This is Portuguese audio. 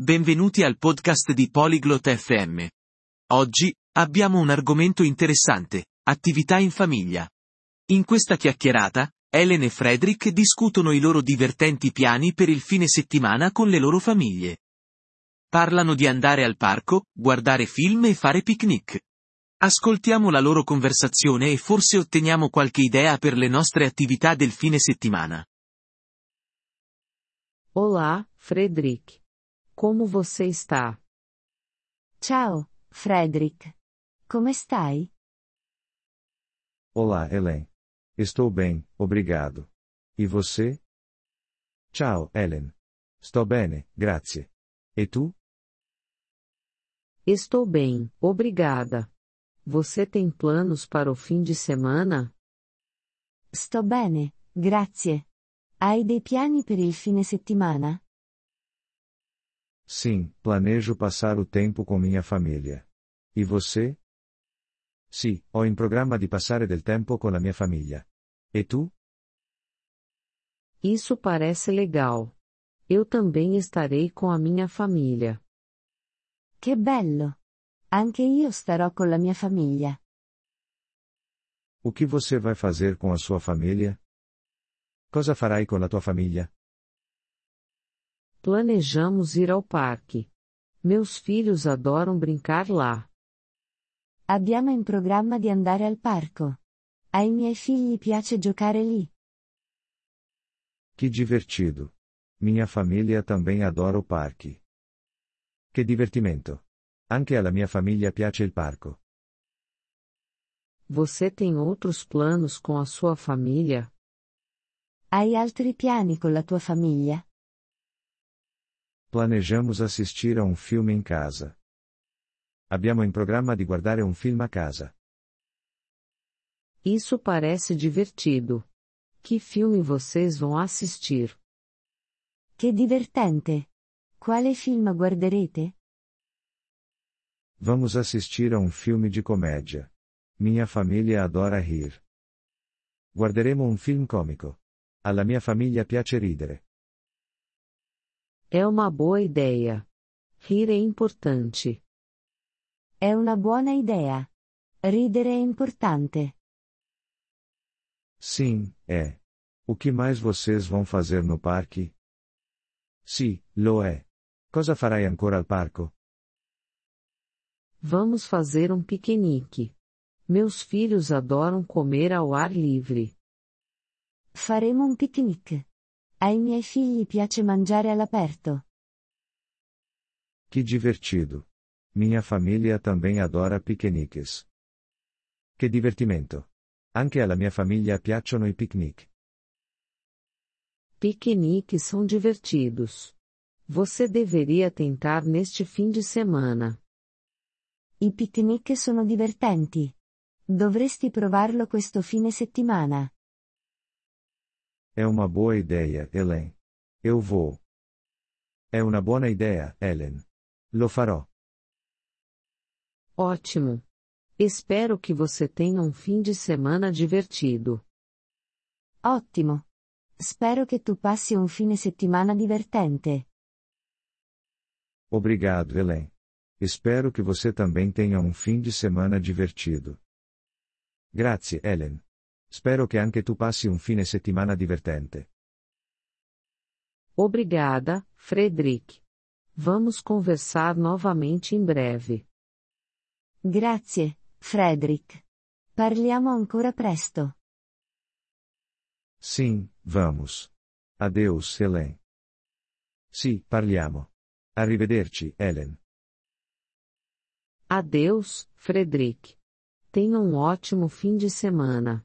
benvenuti al podcast di Polyglot FM. Oggi, abbiamo un argomento interessante, attività in famiglia. In questa chiacchierata, Ellen e Frederick discutono i loro divertenti piani per il fine settimana con le loro famiglie. Parlano di andare al parco, guardare film e fare picnic. Ascoltiamo la loro conversazione e forse otteniamo qualche idea per le nostre attività del fine settimana. Olá, Frederick. Como você está? Ciao, Frederick. Come stai? Olá, Ellen. Estou bem, obrigado. E você? Ciao, Ellen. Sto bene, grazie. E tu? Estou bem, obrigada. Você tem planos para o fim de semana? Sto bene, grazie. Hai dei piani per il fine settimana? Sim, planejo passar o tempo com minha família. E você? Sì, ho in programma di passare del tempo con la mia famiglia. E tu? Isso parece legal. Eu também estarei com a minha família. Che bello! Anche io starò con la mia famiglia. O que você vai fazer com a sua família? Cosa farai con la tua famiglia? Planejamos ir ao parque. Meus filhos adoram brincar lá. Abbiamo in programma di andare al parco. Ai miei figli piace giocare lì. Que divertido! Minha família também adora o parque. Che divertimento! Anche alla mia famiglia piace il parco. Você tem outros planos com a sua família? Hai altri piani con la tua famiglia? Planejamos assistir a um filme em casa. Abbiamo in programma di guardare un film a casa. Isso parece divertido. Que filme vocês vão assistir? Che divertente! Quale film guarderete? Vamos assistir a um filme de comédia. Minha família adora rir. Guarderemo un film comico. Alla mia famiglia piace ridere. É uma boa ideia. Rir é importante. È una buona idea. Ridere è importante. Sim, é. O que mais vocês vão fazer no parque? Sì, lo è. Cosa farai ancora al parco? Vamos fazer um piquenique. Meus filhos adoram comer ao ar livre. Faremo un picnic. Ai miei figli piace mangiare all'aperto. Que divertido! Minha família também adora piqueniques. Che divertimento! Anche alla mia famiglia piacciono i picnic. Piqueniques são divertidos. Você deveria tentar neste fim de semana. I picnic sono divertenti. Dovresti provarlo questo fine settimana. É uma boa ideia, Ellen. Eu vou. É uma boa ideia, Ellen. Lo farò. Ótimo. Espero que você tenha um fim de semana divertido. Ottimo. Spero che tu passi un fine settimana divertente. Obrigado, Ellen. Espero que você também tenha um fim de semana divertido. Grazie, Ellen. Spero che anche tu passi un fine settimana divertente. Obrigada, Frederick. Vamos conversar novamente em breve. Grazie, Frederick. Parliamo ancora presto. Sim, vamos. Adeus, Helen. Sì, parliamo. Arrivederci, Ellen. Adeus, Frederick. Tenha um ótimo fim de semana.